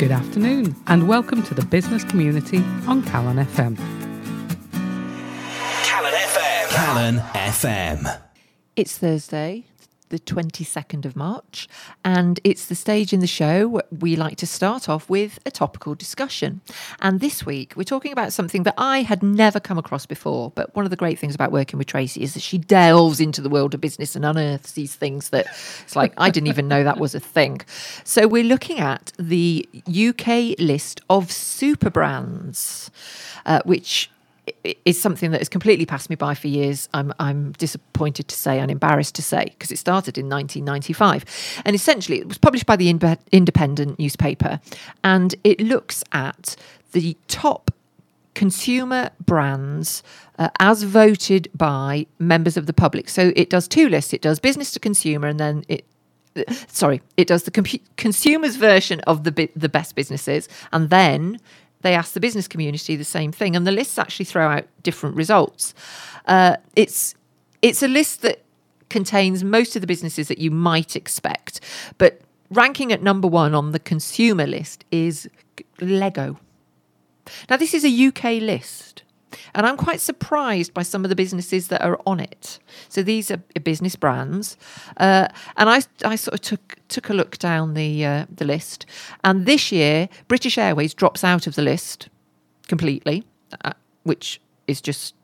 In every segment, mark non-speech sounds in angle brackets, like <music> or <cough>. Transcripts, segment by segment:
Good afternoon, and welcome to the business community on Calon FM. Calon FM. Calon FM. It's Thursday, the 22nd of March, and it's the stage in the show we like to start off with a topical discussion. And this week, we're talking about something that I had never come across before. But one of the great things about working with Tracy is that she delves into the world of business and unearths these things that it's like, I didn't even know that was a thing. So we're looking at the UK list of super brands, uh, which is something that has completely passed me by for years. I'm, I'm disappointed to say and embarrassed to say because it started in 1995. And essentially, it was published by the Independent newspaper and it looks at the top consumer brands uh, as voted by members of the public. So it does two lists it does business to consumer and then it sorry, it does the compu- consumer's version of the bi- the best businesses, and then they ask the business community the same thing, and the lists actually throw out different results. Uh, it's it's a list that contains most of the businesses that you might expect, but ranking at number one on the consumer list is Lego. Now, this is a UK list. And I'm quite surprised by some of the businesses that are on it. So these are business brands, uh, and I, I sort of took took a look down the uh, the list, and this year British Airways drops out of the list completely, uh, which is just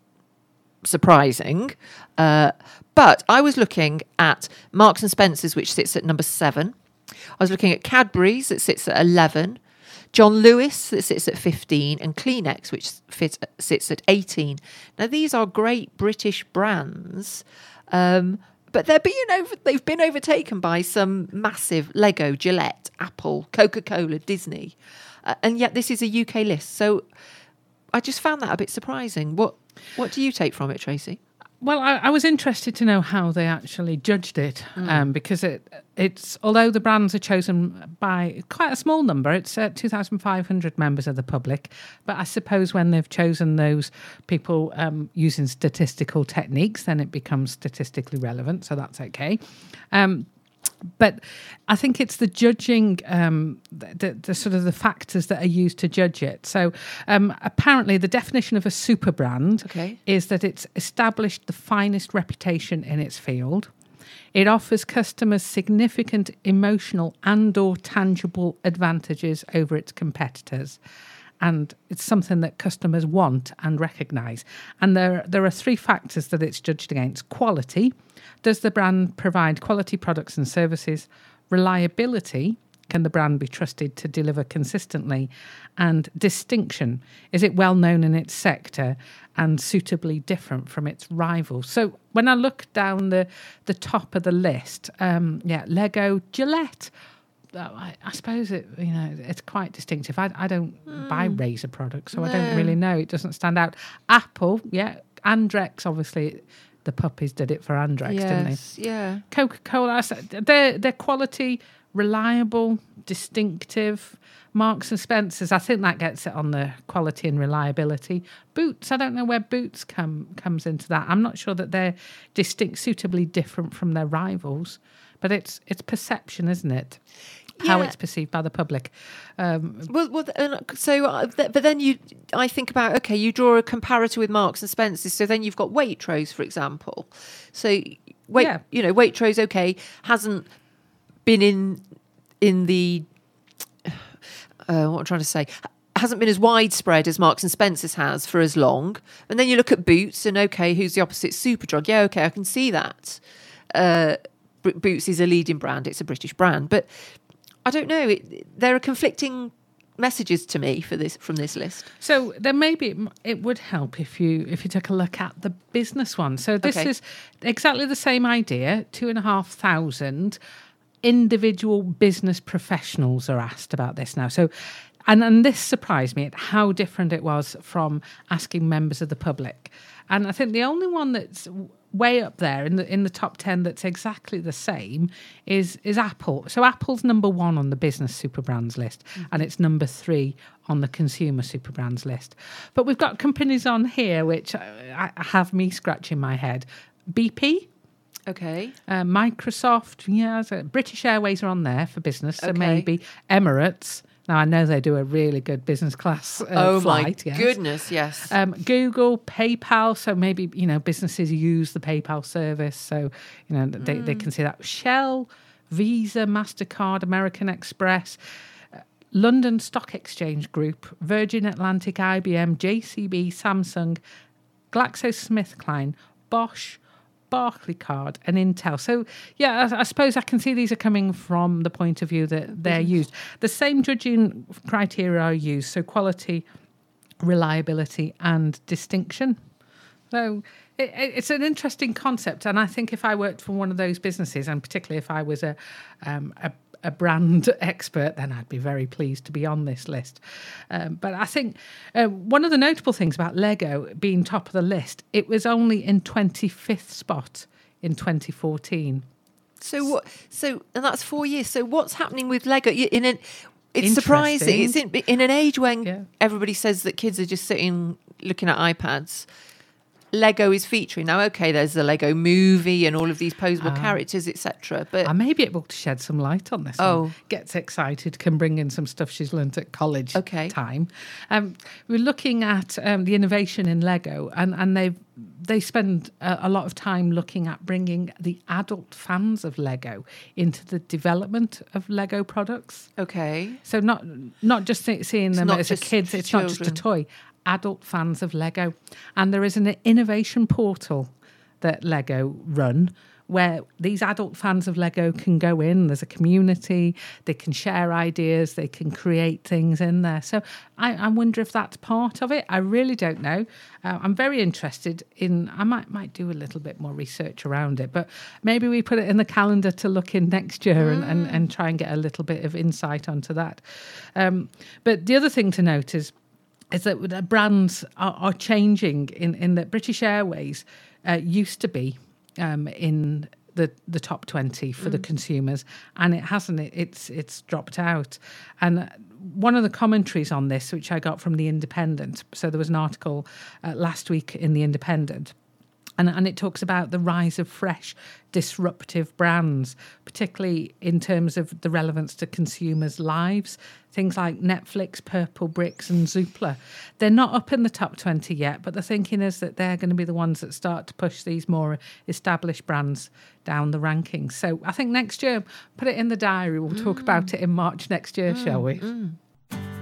surprising. Uh, but I was looking at Marks and Spencers, which sits at number seven. I was looking at Cadbury's that sits at eleven. John Lewis that sits at 15 and Kleenex which fits, sits at 18. Now these are great British brands. Um, but they're being over, they've been overtaken by some massive Lego, Gillette, Apple, Coca Cola, Disney. Uh, and yet this is a UK list. So I just found that a bit surprising. What what do you take from it, Tracy? Well, I, I, was interested to know how they actually judged it mm. um, because it it's although the brands are chosen by quite a small number, it's uh, two thousand five hundred members of the public. But I suppose when they've chosen those people um, using statistical techniques, then it becomes statistically relevant. So that's okay. Um, but I think it's the judging, um, the, the, sort of the factors that are used to judge it. So um, apparently, the definition of a super brand okay. is that it's established the finest reputation in its field. It offers customers significant emotional and/or tangible advantages over its competitors and it's something that customers want and recognise. And there, there are three factors that it's judged against quality. Does the brand provide quality products and services? Reliability. Can the brand be trusted to deliver consistently? And distinction. Is it well known in its sector and suitably different from its rivals? So when I look down the, the top of the list, um, yeah, Lego, Gillette, I, I, suppose it you know it's quite distinctive. I, I don't mm. buy razor products, so no. I don't really know. It doesn't stand out. Apple, yeah, Andrex, obviously. The puppies did it for Andrex, yes, didn't they? Yeah. Coca Cola, their their quality, reliable, distinctive. Marks and Spencers, I think that gets it on the quality and reliability. Boots, I don't know where Boots come comes into that. I'm not sure that they're distinct, suitably different from their rivals, but it's it's perception, isn't it? How yeah. it's perceived by the public. Um, well, well, so uh, but then you, I think about okay, you draw a comparator with Marks and Spencers. So then you've got Waitrose, for example. So wait, yeah. you know, Waitrose, okay, hasn't been in in the <sighs> uh, what I'm trying to say hasn't been as widespread as Marks and Spencers has for as long. And then you look at Boots and okay, who's the opposite Superdrug? Yeah, okay, I can see that. Uh, Boots is a leading brand; it's a British brand, but I don't know. It, there are conflicting messages to me for this from this list. So there maybe it, it would help if you if you took a look at the business one. So this okay. is exactly the same idea. Two and a half thousand individual business professionals are asked about this now. So and and this surprised me at how different it was from asking members of the public. And I think the only one that's way up there in the in the top 10 that's exactly the same is is Apple. So Apple's number 1 on the business super brands list mm-hmm. and it's number 3 on the consumer super brands list. But we've got companies on here which I, I have me scratching my head. BP Okay. Uh, Microsoft, yeah, so British Airways are on there for business, so okay. maybe Emirates Now I know they do a really good business class. Uh, oh flight, my yes. goodness, yes. Um, Google, PayPal, so maybe you know businesses use the PayPal service, so you know they, they can see that. Shell, Visa, Mastercard, American Express, uh, London Stock Exchange Group, Virgin Atlantic, IBM, JCB, Samsung, GlaxoSmithKline, Bosch, Barclaycard, and Intel. So, yeah, I, I suppose I can see these are coming from the point of view that they're used. The same judging criteria are used, so quality, reliability, and distinction. So it, it- it's an interesting concept, and I think if I worked for one of those businesses, and particularly if I was a um, a, a brand <laughs> expert, then I'd be very pleased to be on this list. Um, but I think uh, one of the notable things about Lego being top of the list, it was only in twenty fifth spot in twenty fourteen. So what? So and that's four years. So what's happening with Lego? In an, it's surprising. It's in, in an age when Yeah. everybody says that kids are just sitting looking at iPads. Lego is featuring now. Okay, there's the Lego Movie and all of these posable Ah. characters, etc. But I may be able to shed some light on this. Oh. one. Gets excited, can bring in some stuff she's learnt at college Okay. time. Um, we're looking at um, the innovation in Lego, and, and they they spend a, a lot of time looking at bringing the adult fans of Lego into the development of Lego products. okay, So not not just see- seeing them not as a for it's not just a toy. Adult fans of Lego, and there is an innovation portal that Lego run where these adult fans of Lego can go in. There's a community, they can share ideas, they can create things in there. So I, I wonder if that's part of it. I really don't know. Uh, I'm very interested in. I might might do a little bit more research around it, but maybe we put it in the calendar to look in next year and, and, and try and get a little bit of insight onto that. Um, but the other thing to note is is that brands are, are changing in, in that British Airways uh, used to be um, in the, the top 20 for the consumers and it hasn't it, it's it's dropped out. And one of the commentaries on this which I got from the Independent so there was an article uh, last week in the Independent and, and it talks about the rise of fresh, disruptive brands, particularly in terms of the relevance to consumers' lives. Things like Netflix, Purplebricks, and Zoopla. They're not up in the top 20 yet, but the thinking is that they're going to be the ones that start to push these more established brands down the rankings. So I think next year, put it in the diary. We'll talk about mm. it in March next year, shall we? Mm, mm.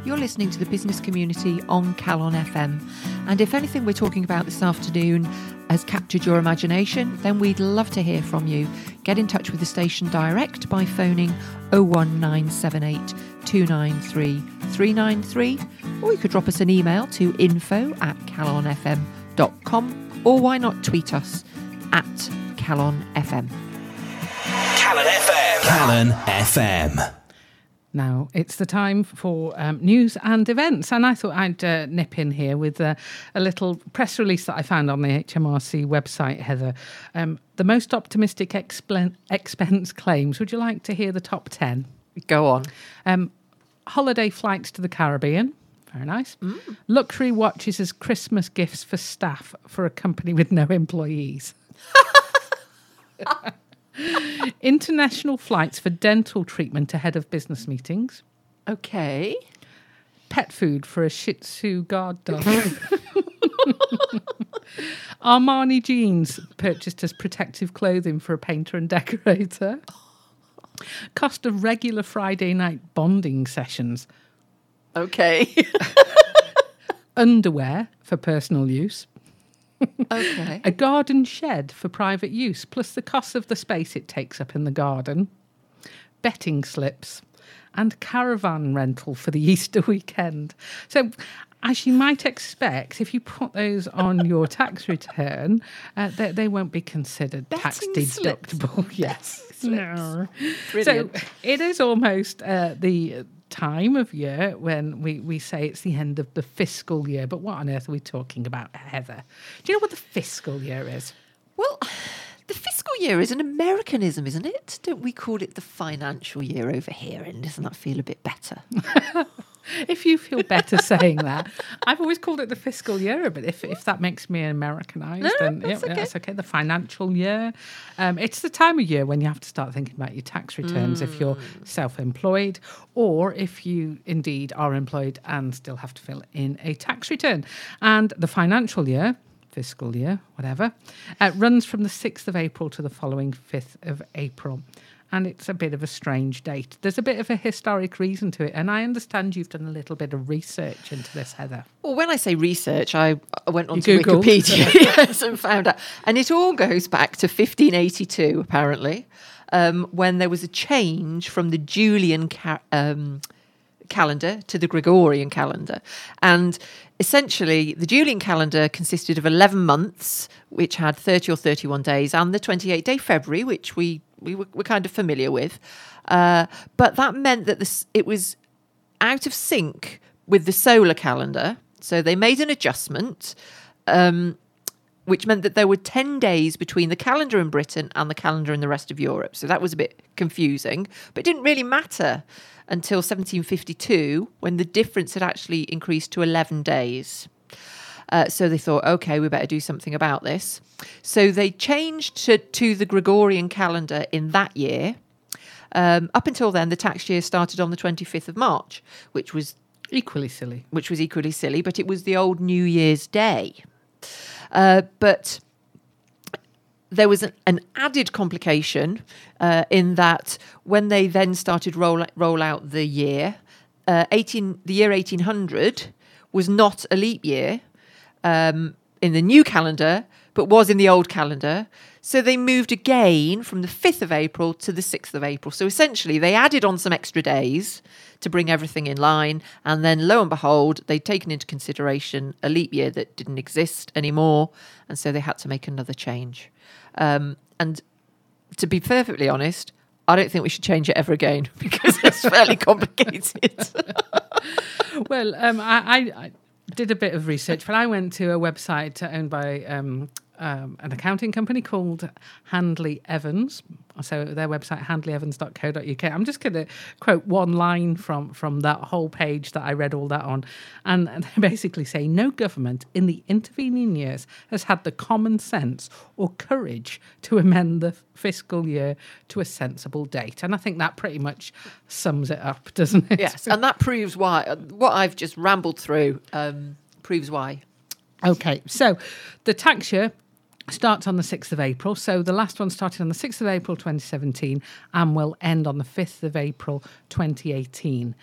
You're listening to the business community on Calon FM. And if anything we're talking about this afternoon has captured your imagination, then we'd love to hear from you. Get in touch with the station direct by phoning 01978 293 393, or you could drop us an email to info at calonfm.com, or why not tweet us at calonfm. Calon FM. Calon FM. Now it's the time for um, news and events, and I thought I'd uh, nip in here with uh, a little press release that I found on the HMRC website, Heather. Um, the most optimistic expense claims. Would you like to hear the top ten? Go on. Um, holiday flights to the Caribbean. Very nice. Luxury watches as Christmas gifts for staff for a company with no employees. <laughs> <laughs> <laughs> International flights for dental treatment ahead of business meetings. Okay. Pet food for a Shih Tzu guard dog. <laughs> Armani jeans purchased as protective clothing for a painter and decorator. Cost of regular Friday night bonding sessions. Okay. <laughs> Underwear for personal use. Okay. A garden shed for private use, plus the cost of the space it takes up in the garden. Betting slips. And caravan rental for the <laughs> Easter weekend. So, as you might expect, if you put those on <laughs> your tax return, uh, they, they won't be considered tax <laughs> Betting slips. deductible. yes. No. Brilliant. So it is almost uh, the time of year when we, we say it's the end of the fiscal year. But what on earth are we talking about, Heather? Do you know what the fiscal year is? Well, <sighs> the fiscal year is an Americanism, isn't it? Don't we call it the financial year over here? And doesn't that feel a bit better? <laughs> <laughs> if you feel better saying that, I've always called it the fiscal year, but if, if that makes me Americanized, No, then that's yeah, okay. that's okay. The financial year. Um, it's the time of year when you have to start thinking about your tax returns if you're Mm. self employed or if you indeed are employed and still have to fill in a tax return. And the financial year, fiscal year, whatever, uh, runs from the 6th of April to the following 5th of April. And it's a bit of a strange date. There's a bit of a historic reason to it. And I understand you've done a little bit of research into this, Heather. Well, when I say research, I, I went on You to Googled. Wikipedia <laughs> yes, and found out. And it all goes back to 1582, apparently, um, when there was a change from the Julian ca- um, calendar to the Gregorian calendar. And essentially, the Julian calendar consisted of 11 months, which had 30 or 31 days, and the 28 day February, which we, we were, were kind of familiar with. Uh, but that meant that this, it was out of sync with the solar calendar. So they made an adjustment, um, which meant that there were 10 days between the calendar in Britain and the calendar in the rest of Europe. So that was a bit confusing, but it didn't really matter until 1752 when the difference had actually increased to 11 days. Uh, so they thought, okay, we better do something about this. So they changed to, to the Gregorian calendar in that year. Um, up until then, the tax year started on the 25th of March, which was Equally silly. which was equally silly, but it was the old New Year's Day. Uh, but there was an, an added complication uh, in that when they then started roll roll out the year, uh, eighteen the year eighteen hundred was not a leap year um, in the new calendar, but was in the old calendar. So they moved again from the 5th of April to the 6th of April. So essentially, they added on some extra days to bring everything in line. And then lo and behold, they'd taken into consideration a leap year that didn't exist anymore. And so they had to make another change. Um, and to be perfectly honest, I don't think we should change it ever again <laughs> because it's fairly complicated. <laughs> Well, um, I, I, I did a bit of research, but I went to a website owned by um, um, an accounting company called Handley Evans. So their website, handleyevans.co.uk. I'm just going to quote one line from, from that whole page that I read all that on. And they basically say no government in the intervening years has had the common sense or courage to amend the fiscal year to a sensible date. And I think that pretty much sums it up, doesn't it? yes. And that proves why what I've just rambled through um, proves why. Okay, so the tax year starts on the 6th of April. So the last one started on the 6th of April 2017 and will end on the 5th of April 2018.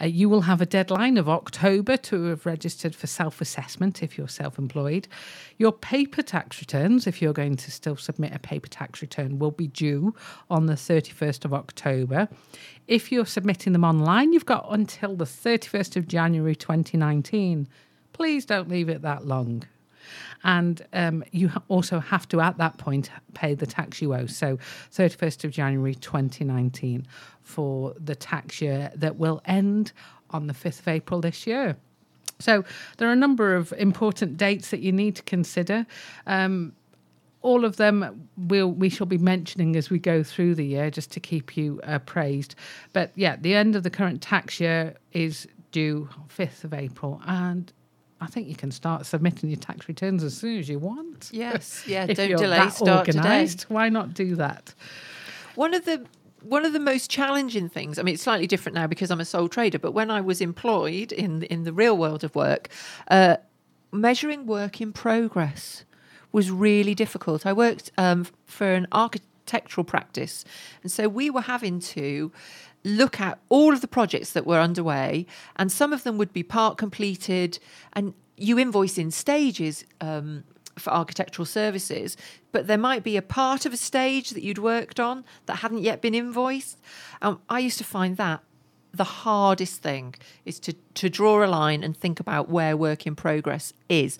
Uh, you will have a deadline of October to have registered for self assessment if you're self employed. Your paper tax returns, if you're going to still submit a paper tax return, will be due on the 31st of October. If you're submitting them online, you've got until the 31st of January 2019. Please don't leave it that long. And um, you also have to, at that point, pay the tax you owe. So, 31st of January 2019 for the tax year that will end on the 5th of April this year. So, there are a number of important dates that you need to consider. Um, all of them we'll, we shall be mentioning as we go through the year just to keep you appraised. But yeah, the end of the current tax year is due 5th of April. And I think you can start submitting your tax returns as soon as you want. Yes, yeah, <laughs> If don't you're delay, that start today. organised, why not do that? One of the one of the most challenging things. I mean, it's slightly different now because I'm a sole trader. But when I was employed in in the real world of work, uh, measuring work in progress was really difficult. I worked um, for an architectural practice, and so we were having to look at all of the projects that were underway, and some of them would be part completed, and you invoice in stages. Um, for architectural services, but there might be a part of a stage that you'd worked on that hadn't yet been invoiced. Um, I used to find that the hardest thing is to to draw a line and think about where work in progress is.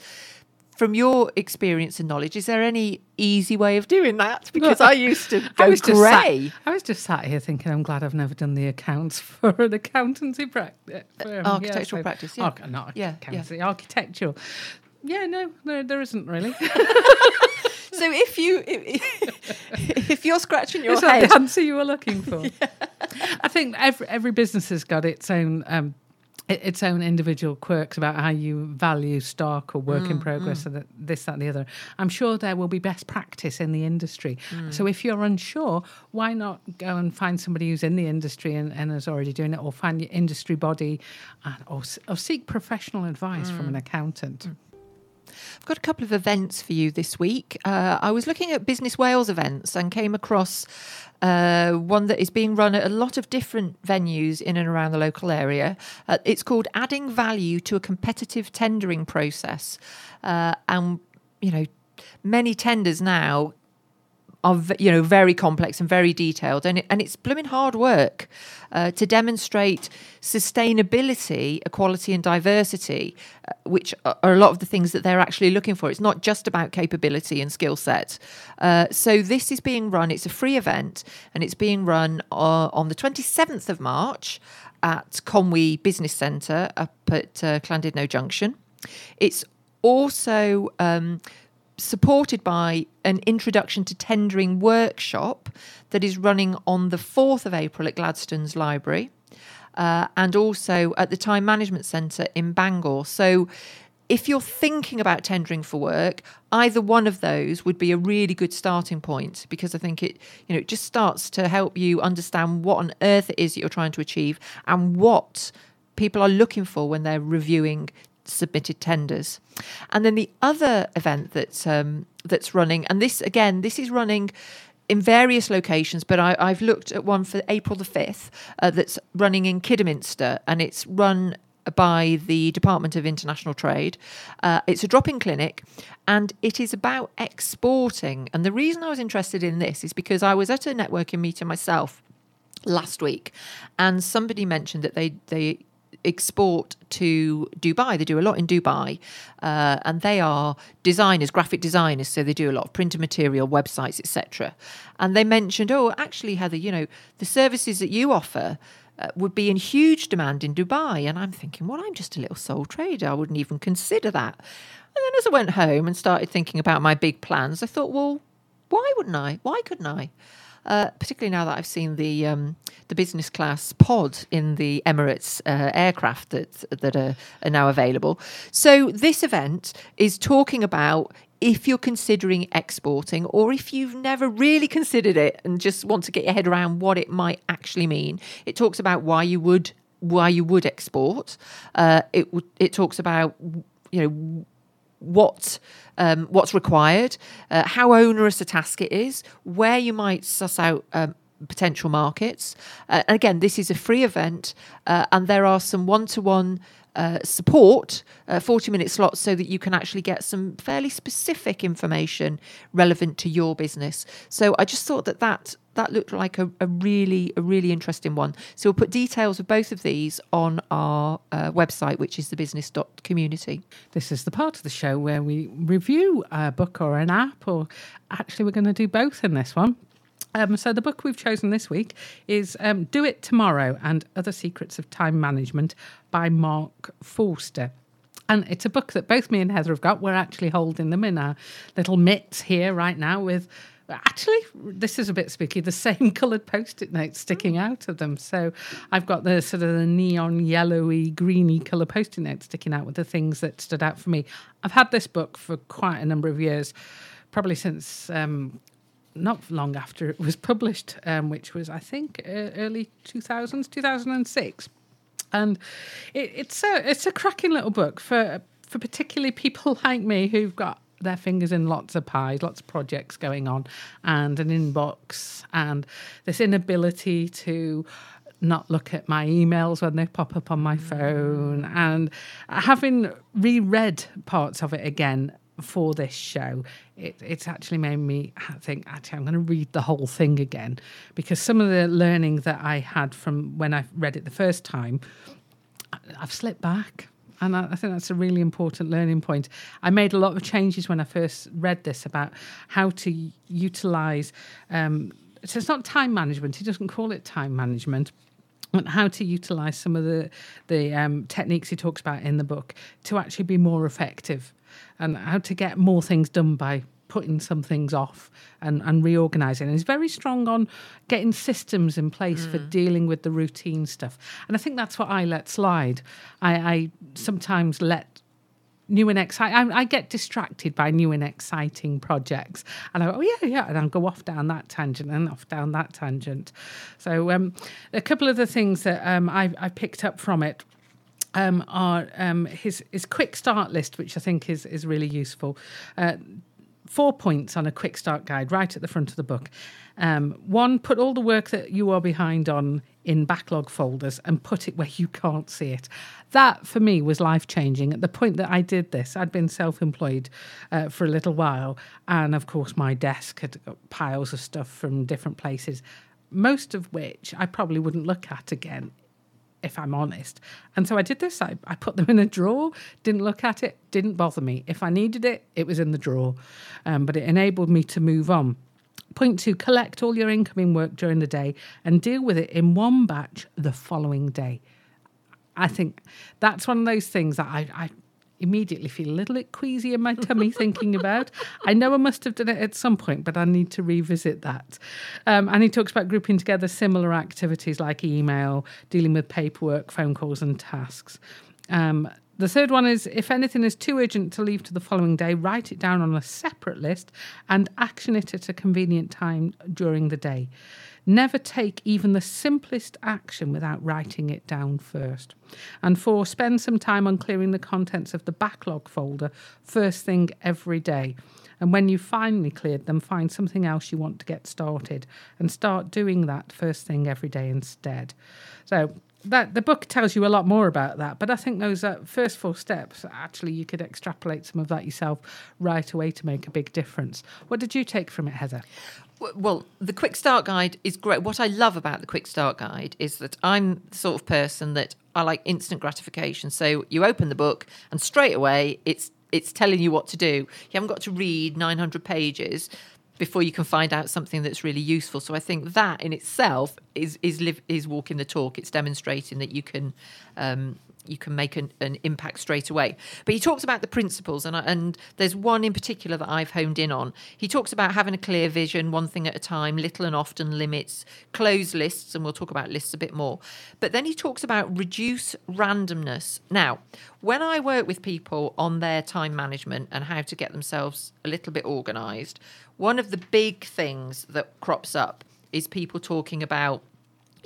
From your experience and knowledge, is there any easy way of doing that? Because I <laughs> used to go I was just sat, grey. I was just sat here thinking, I'm glad I've never done the accounts <laughs> for an accountancy practice. architectural practice, yeah. not Yeah, yeah. accountancy, architectural. Yeah, no, there, there isn't really. <laughs> So if you if, if you're scratching your It's head, the answer you were looking for. I think every every business has got its own um, its own individual quirks about how you value stock or work in mm, progress mm. or that, this, that, and the other. I'm sure there will be best practice in the industry. Mm. So if you're unsure, why not go and find somebody who's in the industry and, and is already doing it, or find your industry body, and, or, or seek professional advice from an accountant. I've got a couple of events for you this week. Uh, I was looking at Business Wales events and came across uh, one that is being run at a lot of different venues in and around the local area. Uh, it's called Adding Value to a Competitive Tendering Process. Uh, and, you know, many tenders now are you know very complex and very detailed and it, and it's blooming hard work uh, to demonstrate sustainability equality and diversity uh, which are a lot of the things that they're actually looking for. It's not just about capability and skill set. Uh, so this is being run it's a free event and it's being run uh, on the 27th of March at Conwy Business Centre up at uh, Llandudno Junction. It's also um, supported by an introduction to tendering workshop that is running on the 4th of April at Gladstone's Library uh, and also at the Time Management Centre in Bangor. So if you're thinking about tendering for work, either one of those would be a really good starting point because I think it, you know, it just starts to help you understand what on earth it is that you're trying to achieve and what people are looking for when they're reviewing submitted tenders. And then the other event that's um, that's running, and this again, this is running in various locations, but I, I've looked at one for April the fifth uh, that's running in Kidderminster, and it's run by the Department of International Trade. Uh, it's a drop-in clinic, and it is about exporting. And the reason I was interested in this is because I was at a networking meeting myself last week, and somebody mentioned that they they export to Dubai. They do a lot in Dubai, uh, and they are designers, graphic designers. So they do a lot of printer material, websites, etc. And they mentioned, oh, actually, Heather, you know, the services that you offer. Uh, would be in huge demand in Dubai. And I'm thinking, well, I'm just a little sole trader. I wouldn't even consider that. And then as I went home and started thinking about my big plans, I thought, well, why wouldn't I? Why couldn't I? Uh, particularly now that I've seen the um, the business class pod in the Emirates uh, aircraft that that are, are now available. So this event is talking about if you're considering exporting or if you've never really considered it and just want to get your head around what it might actually mean. It talks about why you would why you would export. Uh, it it talks about you know what um, what's required, uh, how onerous a task it is, where you might suss out um, potential markets. Uh, and again, this is a free event, uh, and there are some one-to-one. Uh, support uh, 40 minute slots so that you can actually get some fairly specific information relevant to your business so i just thought that that that looked like a, a really a really interesting one so we'll put details of both of these on our uh, website which is the business.community This is the part of the show where we review a book or an app, or actually, we're going to do both in this one. Um, so, the book we've chosen this week is um, Do It Tomorrow and Other Secrets of Time Management by Mark Forster. And it's a book that both me and Heather have got. We're actually holding them in our little mitts here right now with. Actually, this is a bit spooky. The <laughs> same coloured post-it notes sticking out of them. So I've got the sort of the neon yellowy, greeny colour post-it notes sticking out with the things that stood out for me. I've had this book for quite a number of years, probably since um, not long after it was <laughs> published, um, which was I think uh, early two thousands, two thousand and six, and it, it's a it's a cracking little book for for particularly people <laughs> like me who've got their fingers in lots of pies, lots of projects going on, and an inbox, and this inability to not look at my emails when they pop up on my mm. phone, and having reread parts of it again for this show, it, it's actually made me think, actually, I'm going to read the whole thing again because some of the learning that I had from when I read it the first time, I've slipped back. And I, I think that's a really important learning point. I made a lot of changes when I first read this about how to utilize. Um, so it's not time management. He doesn't call it time management, but how to utilize some of the the um, techniques he talks about in the book to actually be more effective, and how to get more things done by putting some things off and, and reorganizing. And he's very strong on getting systems in place for dealing with the routine stuff. And I think that's what I let slide. I, I sometimes let new and exciting. I, I get distracted by new and exciting projects, and I go, oh yeah, yeah, and I'll go off down that tangent and off down that tangent. So um, a couple of the things that um, I, I picked up from it. Um, are um, his his quick start list, which I think is is really useful. Uh, four points on a quick start guide right at the front of the book. Um, one, put all the work that you are behind on in backlog folders and put it where you can't see it. That for me was life changing. At the point that I did this, I'd been self employed uh, for a little while. And of course, my desk had piles of stuff from different places, most of which I probably wouldn't look at again if I'm honest. And so I did this. I, I put them in a drawer, didn't look at it, didn't bother me. If I needed it, it was in the drawer. Um, but it enabled me to move on. Point two, collect all your incoming work during the day and deal with it in one batch the following day. I think that's one of those things that I, I immediately feel a little bit queasy in my tummy thinking about. I know I must have done it at some point, but I need to revisit that. Um, and he talks about grouping together similar activities like email, dealing with paperwork, phone calls, and tasks. Um, the third one is if anything is too urgent to leave to the following day, write it down on a separate list and action it at a convenient time during the day. Never take even the simplest action without writing it down first. And four, spend some time on clearing the contents of the backlog folder first thing every day. And when you've finally cleared them, find something else you want to get started and start doing that first thing every day instead. So that the book tells you a lot more about that, but I think those uh, first four steps actually you could extrapolate some of that yourself right away to make a big difference. What did you take from it, Heather? Well, the Quick Start Guide is great. What I love about the Quick Start Guide is that I'm the sort of person that I like instant gratification. So you open the book and straight away it's it's telling you what to do. You haven't got to read 900 pages before you can find out something that's really useful. So I think that in itself is is live, is walking the talk. It's demonstrating that you can um, you can make an, an, impact straight away. But he talks about the principles, and I, and there's one in particular that I've honed in on. He talks about having a clear vision, one thing at a time, little and often limits, close lists, and we'll talk about lists a bit more. But then he talks about reduce randomness. Now, when I work with people on their time management and how to get themselves a little bit organised, one of the big things that crops up is people talking about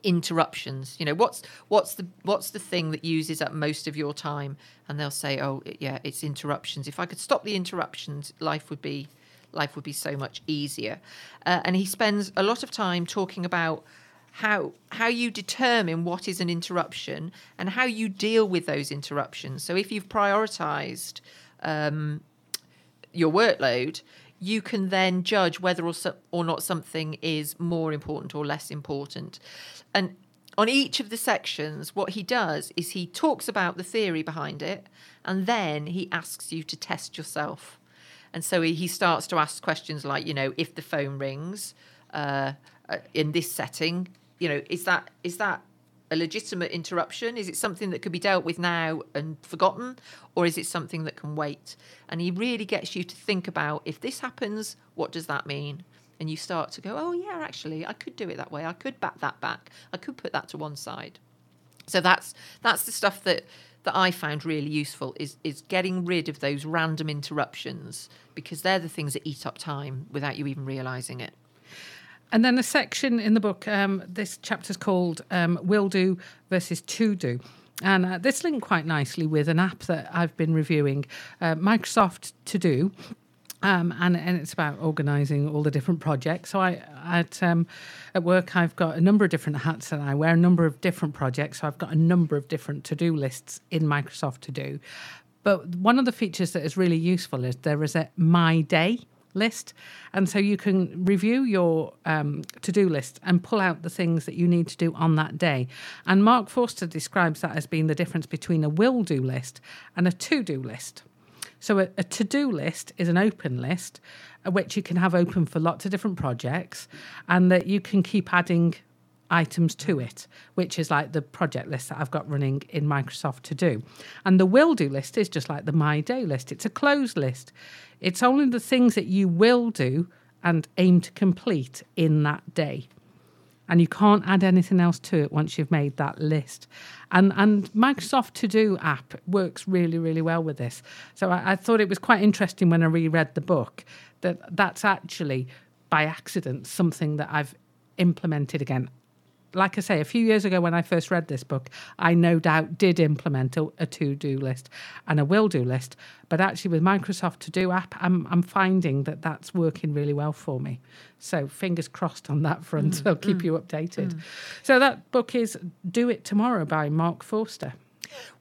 interruptions. You know what's what's the what's the thing that uses up most of your time? And they'll say oh yeah it's interruptions. If i could stop the interruptions life would be life would be so much easier. Uh, and he spends a lot of time talking about how how you determine what is an interruption and how you deal with those interruptions. So if you've prioritized um, your workload you can then judge whether or, so, or not something is more important or less important. And on each of the sections, what he does is he talks about the theory behind it, and then he asks you to test yourself. And so he, starts to ask questions like, you know, if the phone rings uh, uh in this setting, you know, is that is that a legitimate interruption? Is it something that could be dealt with now and forgotten, or is it something that can wait? And he really gets you to think about if this happens, what does that mean? And you start to go, oh, yeah, actually, I could do it that way. I could back that back. I could put that to one side. So that's that's the stuff that that I found really useful is is getting rid of those random interruptions because they're the things that eat up time without you even realizing it. And then a section in the book, um, this chapter is called um, Will Do versus To Do. And uh, this linked quite nicely with an app that I've been reviewing, uh, Microsoft To Do. Um, and, and it's about organising all the different projects. So I at um, at work I've got a number of different hats and I wear a number of different projects. So I've got a number of different to do lists in Microsoft To Do. But one of the features that is really useful is there is a My Day list. And so you can review your um, to do list and pull out the things that you need to do on that day. And Mark Forster describes that as being the difference between a will do list and a to do list. So a, a to do list is an open list, uh, which you can have open for lots of different projects, and that you can keep adding items to it, which is like the project list that I've got running in Microsoft to do. And the will do list is just like the my day list, it's a closed list. It's only the things that you will do and aim to complete in that day. And you can't add anything else to it once you've made that list. And and Microsoft To Do app works really, really well with this. So I, I thought it was quite interesting when I reread the book that that's actually by accident something that I've implemented again like I say, a few years ago when I first read this book, I no doubt did implement a, a to do list and a will do list. But actually, with Microsoft To Do app, I'm, I'm finding that that's working really well for me. So, fingers crossed on that front. Mm, I'll keep mm, you updated. Mm. So, that book is Do It Tomorrow by Mark Forster.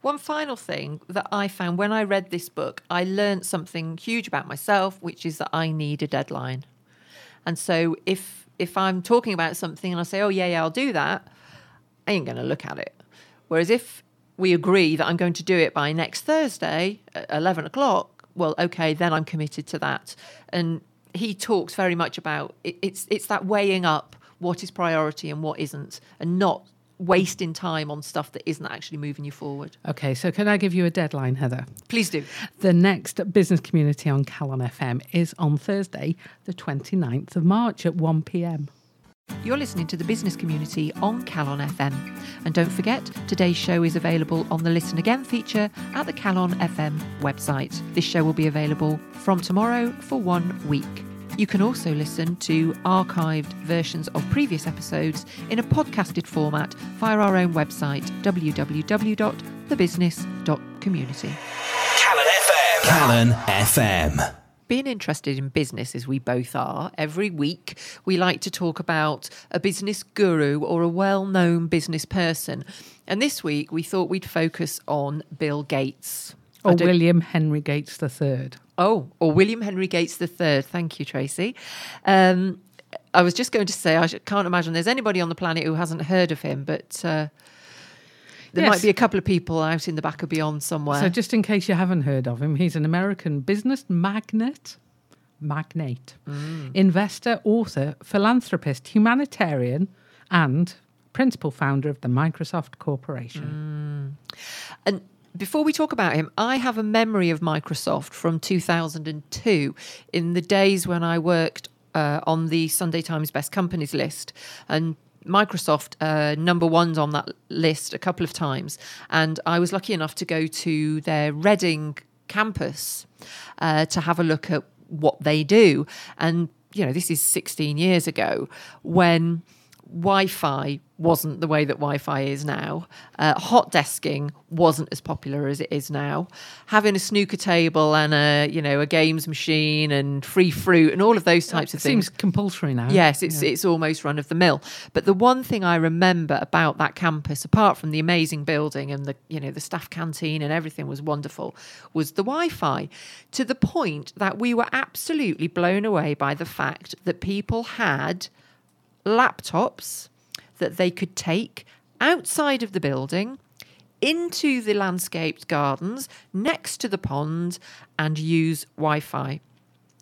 One final thing that I found when I read this book, I learned something huge about myself, which is that I need a deadline. And so, if if I'm talking about something and I say, oh, yeah, yeah, I'll do that, I ain't going to look at it. Whereas if we agree that I'm going to do it by next Thursday at 11 o'clock, well, okay, then I'm committed to that. And he talks very much about it, it's it's that weighing up what is priority and what isn't, and not wasting time on stuff that isn't actually moving you forward. Okay, so can I give you a deadline, Heather? Please do. The next business community on Calon FM is on Thursday, the 29th of March at 1 pm. You're listening to the business community on Calon FM. And don't forget, today's show is available on the Listen Again feature at the Calon FM website. This show will be available from tomorrow for one week. You can also listen to archived versions of previous episodes in a podcasted format via our own website, www.thebusiness.community. Calon FM. Calon FM being interested in business as we both are, every week we like to talk about a business guru or a well known business person. And this week we thought we'd focus on Bill Gates. Or William Henry Gates III. Oh, or William Henry Gates III. Thank you, Tracy. Um, I was just going to say, I can't imagine there's anybody on the planet who hasn't heard of him, but uh, there yes. might be a couple of people out in the back of beyond somewhere. So, just in case you haven't heard of him, he's an American business magnate, magnate, mm. investor, author, philanthropist, humanitarian, and principal founder of the Microsoft Corporation. Mm. And before we talk about him, I have a memory of Microsoft from 2002 in the days when I worked uh, on the Sunday Times Best Companies list. And Microsoft uh, number one's on that list a couple of times. And I was lucky enough to go to their Reading campus uh, to have a look at what they do. And, you know, this is 16 years ago when Wi Fi wasn't the way that Wi Fi is now. Uh, hot desking wasn't as popular as it is now. Having a snooker table and a you know a games machine and free fruit and all of those types of things seems compulsory now. Yes, it's yeah. it's almost run of the mill. But the one thing I remember about that campus, apart from the amazing building and the you know the staff canteen and everything was wonderful, was the Wi Fi. To the point that we were absolutely blown away by the fact that people had laptops that they could take outside of the building into the landscaped gardens next to the pond and use Wi Fi.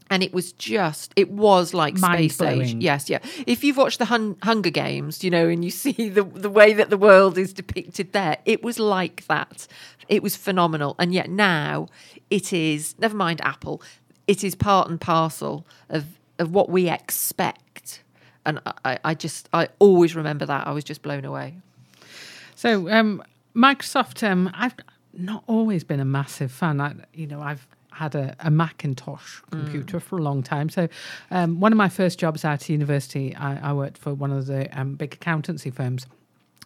And it was just, it was like Mind space blowing. age. Yes, yeah. If you've watched the Hun- Hunger Games, you know, and you <laughs> see the, the way that the world is depicted there, it was like that. It was phenomenal. And yet now it is, never mind Apple, it is part and parcel of, of what we expect and I, I just I always remember that. I was just blown away. So um, Microsoft, um, I've not always been a massive fan. I, you know, I've had a, a Macintosh computer mm. for a long time. So, um, one of my first jobs out of university, I, I worked for one of the um, big accountancy firms,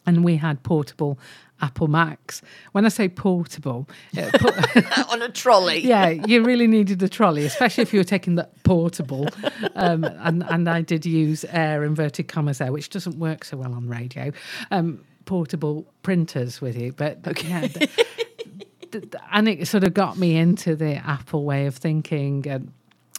and we had portable Apple Macs. When I say portable, <laughs> on a trolley, yeah, you really needed a trolley, especially if you were taking the portable. Um, and and I did use air inverted commas there, which doesn't work so well on radio. Um, portable printers with you, but okay. Yeah, the, and it sort of got me into the Apple way of thinking and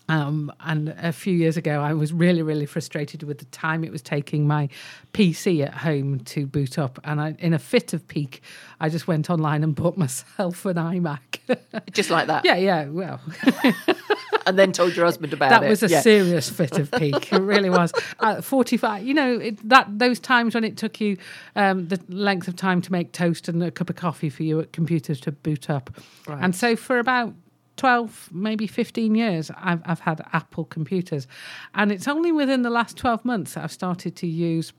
um, and a few years ago, I was really, really frustrated with the time it was taking my PC at home to boot up. And I, in a fit of pique, I just went online and bought <laughs> myself an iMac. <laughs> just like that? Yeah, yeah. Well. <laughs> and then told your husband about that it. That was a Yeah. serious fit of pique. It really was. At 45, you know, it, that those times when it took you um, the length of time to make toast and a cup of coffee for you at computers to boot up. Right. And so for about 12, maybe 15 years, I've, I've had Apple computers. And it's only within the last 12 months that I've started to use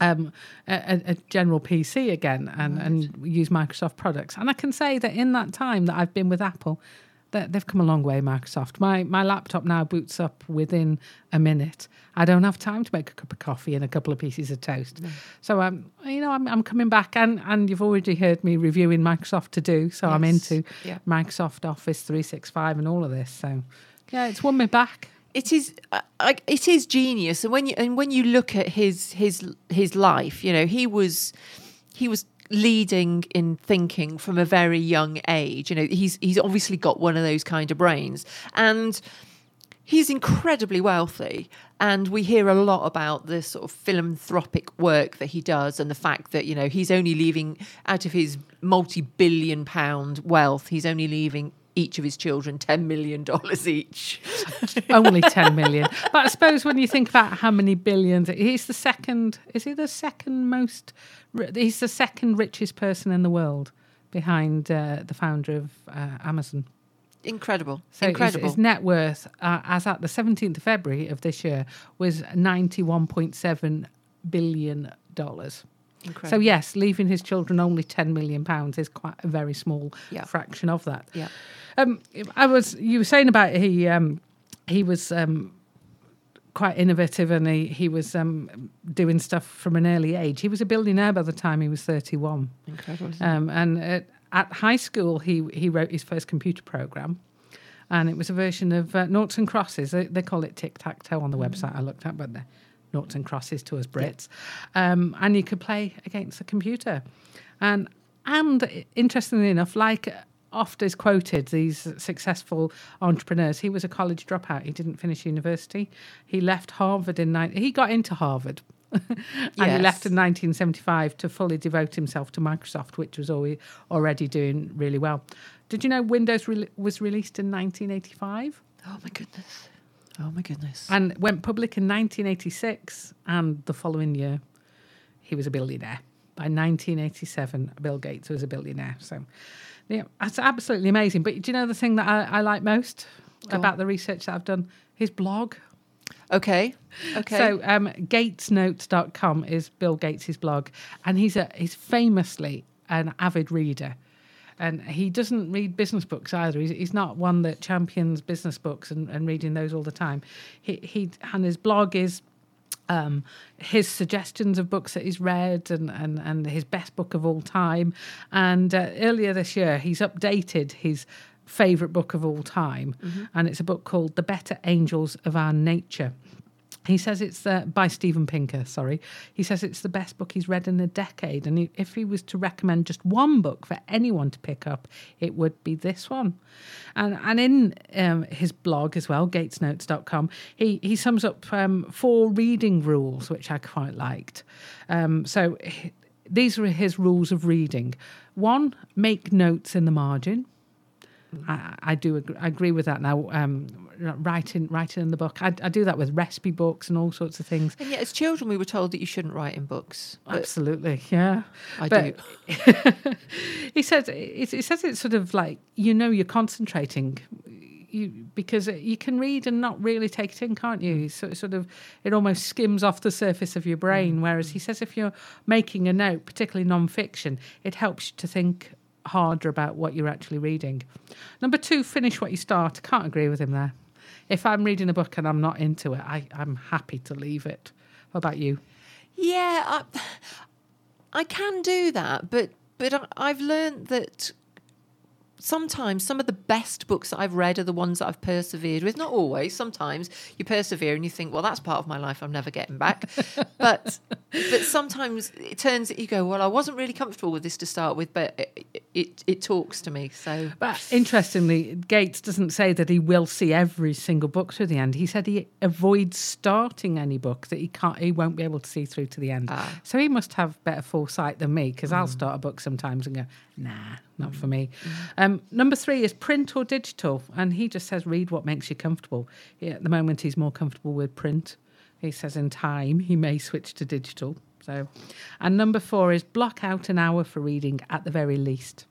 um, a, a- general PC again and, and use Microsoft products. And I can say that in that time that I've been with Apple, they've come a long way, Microsoft. My my laptop now boots up within a minute. I don't have time to make a cup of coffee and a couple of pieces of toast. So um, you know, I'm I'm coming back, and and you've already heard me reviewing Microsoft To Do. So I'm into Yeah. Microsoft Office 365 and all of this. So yeah, it's won me back. it is uh, it is genius and when you and when you look at his his his life you know he was he was leading in thinking from a very young age. You know he's he's obviously got one of those kind of brains. And he's incredibly wealthy. And we hear a lot about the sort of philanthropic work that he does and the fact that you know he's only leaving out of his multi-billion pound wealth he's only leaving each of his children 10 million dollars each <laughs> Only 10 million. But I suppose when you think about how many billions, he's the second, is he the second most, he's the second richest person in the world behind uh, the founder of uh, Amazon. incredible So his- His, net worth, uh, as at the 17th of February of this year, was $91.7 billion. Incredible So yes, leaving his children only 10 million pounds is quite a very small Yeah. fraction of that. yeah Um, I was you were saying about he um, he was um, quite innovative and he he was um, doing stuff from an early age. He was a billionaire by the time he was thirty one, incredible um, and at, at high school he he wrote his first computer program. And it was a version of uh, noughts and crosses. They, they call it tic tac toe on the website I looked at, but they're noughts and crosses to us Brits. Um, and you could play against the computer. And and interestingly enough, like oft is quoted, these successful entrepreneurs, he was a college dropout. He didn't finish university. He left Harvard in nine. He got into Harvard. <laughs> and he left in 1975 to fully devote himself to Microsoft, which was always already doing really well. Did you know Windows re- was released in 1985 oh my goodness oh my goodness and went public in 1986? And the following year, he was a billionaire. By 1987, Bill Gates was a billionaire. So, yeah, that's absolutely amazing. But do you know the thing that I, I like most Go on. about the research that I've done? His blog. okay <laughs> okay So um, gatesnotes.com is Bill Gates' blog, and he's a he's famously an avid reader. And he doesn't read business books either. He's, he's not one that champions business books and, and reading those all the time. He, he and his blog is um, his suggestions of books that he's read and, and, and his best book of all time. And uh, earlier this year, he's updated his favourite book of all time. And it's a book called The Better Angels of Our Nature. He says it's uh, by Steven Pinker. Sorry, he says it's the best book he's read in a decade, and he, if he was to recommend just one book for anyone to pick up, it would be this one. And and in um, his blog as well, GatesNotes.com, he he sums up um, four reading rules which I quite liked. Um, so h- these are his rules of reading. One, make notes in the margin. I, I do agree, I agree with that now. Um, writing writing in the book, I, I do that with recipe books and all sorts of things. and yet as children we were told that you shouldn't write in books Absolutely, yeah. I But do <laughs> he says it, he says it's sort of like you know you're concentrating. You, because you can read and not really take it in, can't you? So it sort of it almost skims off the surface of your brain. Mm. Whereas he says if you're making a note, particularly non-fiction, it helps you to think harder about what you're actually reading. Number two, finish what you start. I can't agree with him there. If I'm reading a book and I'm not into it, I, I'm happy to leave it. What about you? Yeah, I, I can do that, but but I- I've learned that sometimes some of the best books that I've read are the ones that I've persevered with. Not always. Sometimes you persevere and you think, well, that's part of my life I'm never getting back. <laughs> but but sometimes it turns that you go, well, I wasn't really comfortable with this to start with, but it it, it talks to me. So But interestingly, Gates doesn't say that he will see every single book through the end. He said he avoids starting any book that he can't, he won't be able to see through to the end. Ah. So he must have better foresight than me because I'll start a book sometimes and go, nah, not for me. Um, number three is print or digital, and he just says read what makes you comfortable. Yeah, at the moment, he's more comfortable with print. He says in time he may switch to digital. So, and number four is block out an hour for reading at the very least.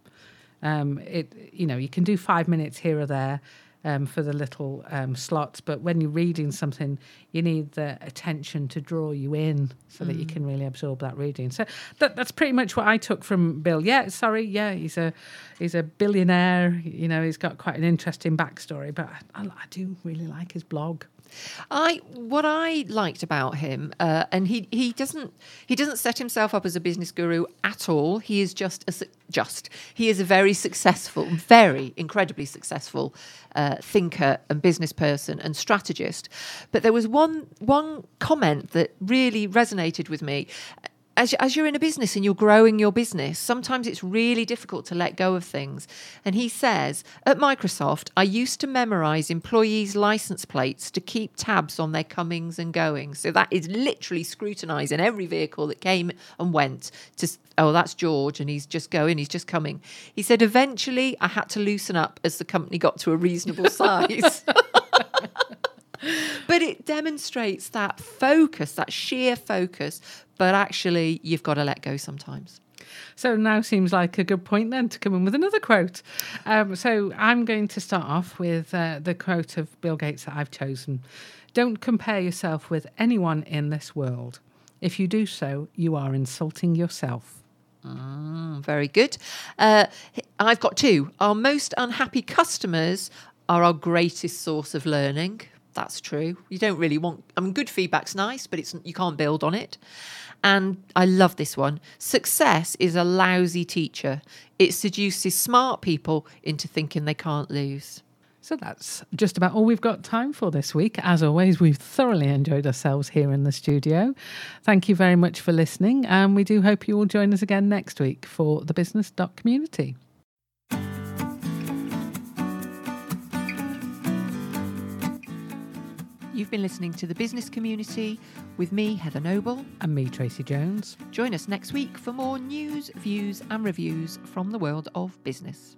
Um, it you know you can do five minutes here or there um, for the little um, slots, but when you're reading something, you need the attention to draw you in so that you can really absorb that reading. So that, that's pretty much what I took from Bill. Yeah, sorry, yeah, he's a he's a billionaire. You know, he's got quite an interesting backstory, but I, I do really like his blog. I what I liked about him, uh, and he he doesn't he doesn't set himself up as a business guru at all. He is just a just he is a very successful, very incredibly successful uh, thinker and business person and strategist. But there was one one comment that really resonated with me as, as you're in a business and you're growing your business, sometimes it's really difficult to let go of things. And he says, at Microsoft, I used to memorize employees' license plates to keep tabs on their comings and goings. So that is literally scrutinizing every vehicle that came and went to, oh, that's George and he's just going, he's just coming. He said, eventually I had to loosen up as the company got to a reasonable <laughs> size. <laughs> but it demonstrates that focus, that sheer focus. But actually, you've got to let go sometimes. So now seems like a good point then to come in with another quote. Um, so I'm going to start off with uh, the quote of Bill Gates that I've chosen Don't compare yourself with anyone in this world. If you do so, you are insulting yourself. Mm, very good. Uh, I've got two. Our most unhappy customers are our greatest source of learning. That's true. You don't really want. I mean, good feedback's nice, but it's you can't build on it. And I love this one. Success is a lousy teacher. It seduces smart people into thinking they can't lose. So that's just about all we've got time for this week. As always, we've thoroughly enjoyed ourselves here in the studio. Thank you very much for listening, and we do hope you will join us again next week for the Business Dot Community. You've been listening to the business community with me, Heather Noble. And me, Tracy Jones. Join us next week for more news, views, and reviews from the world of business.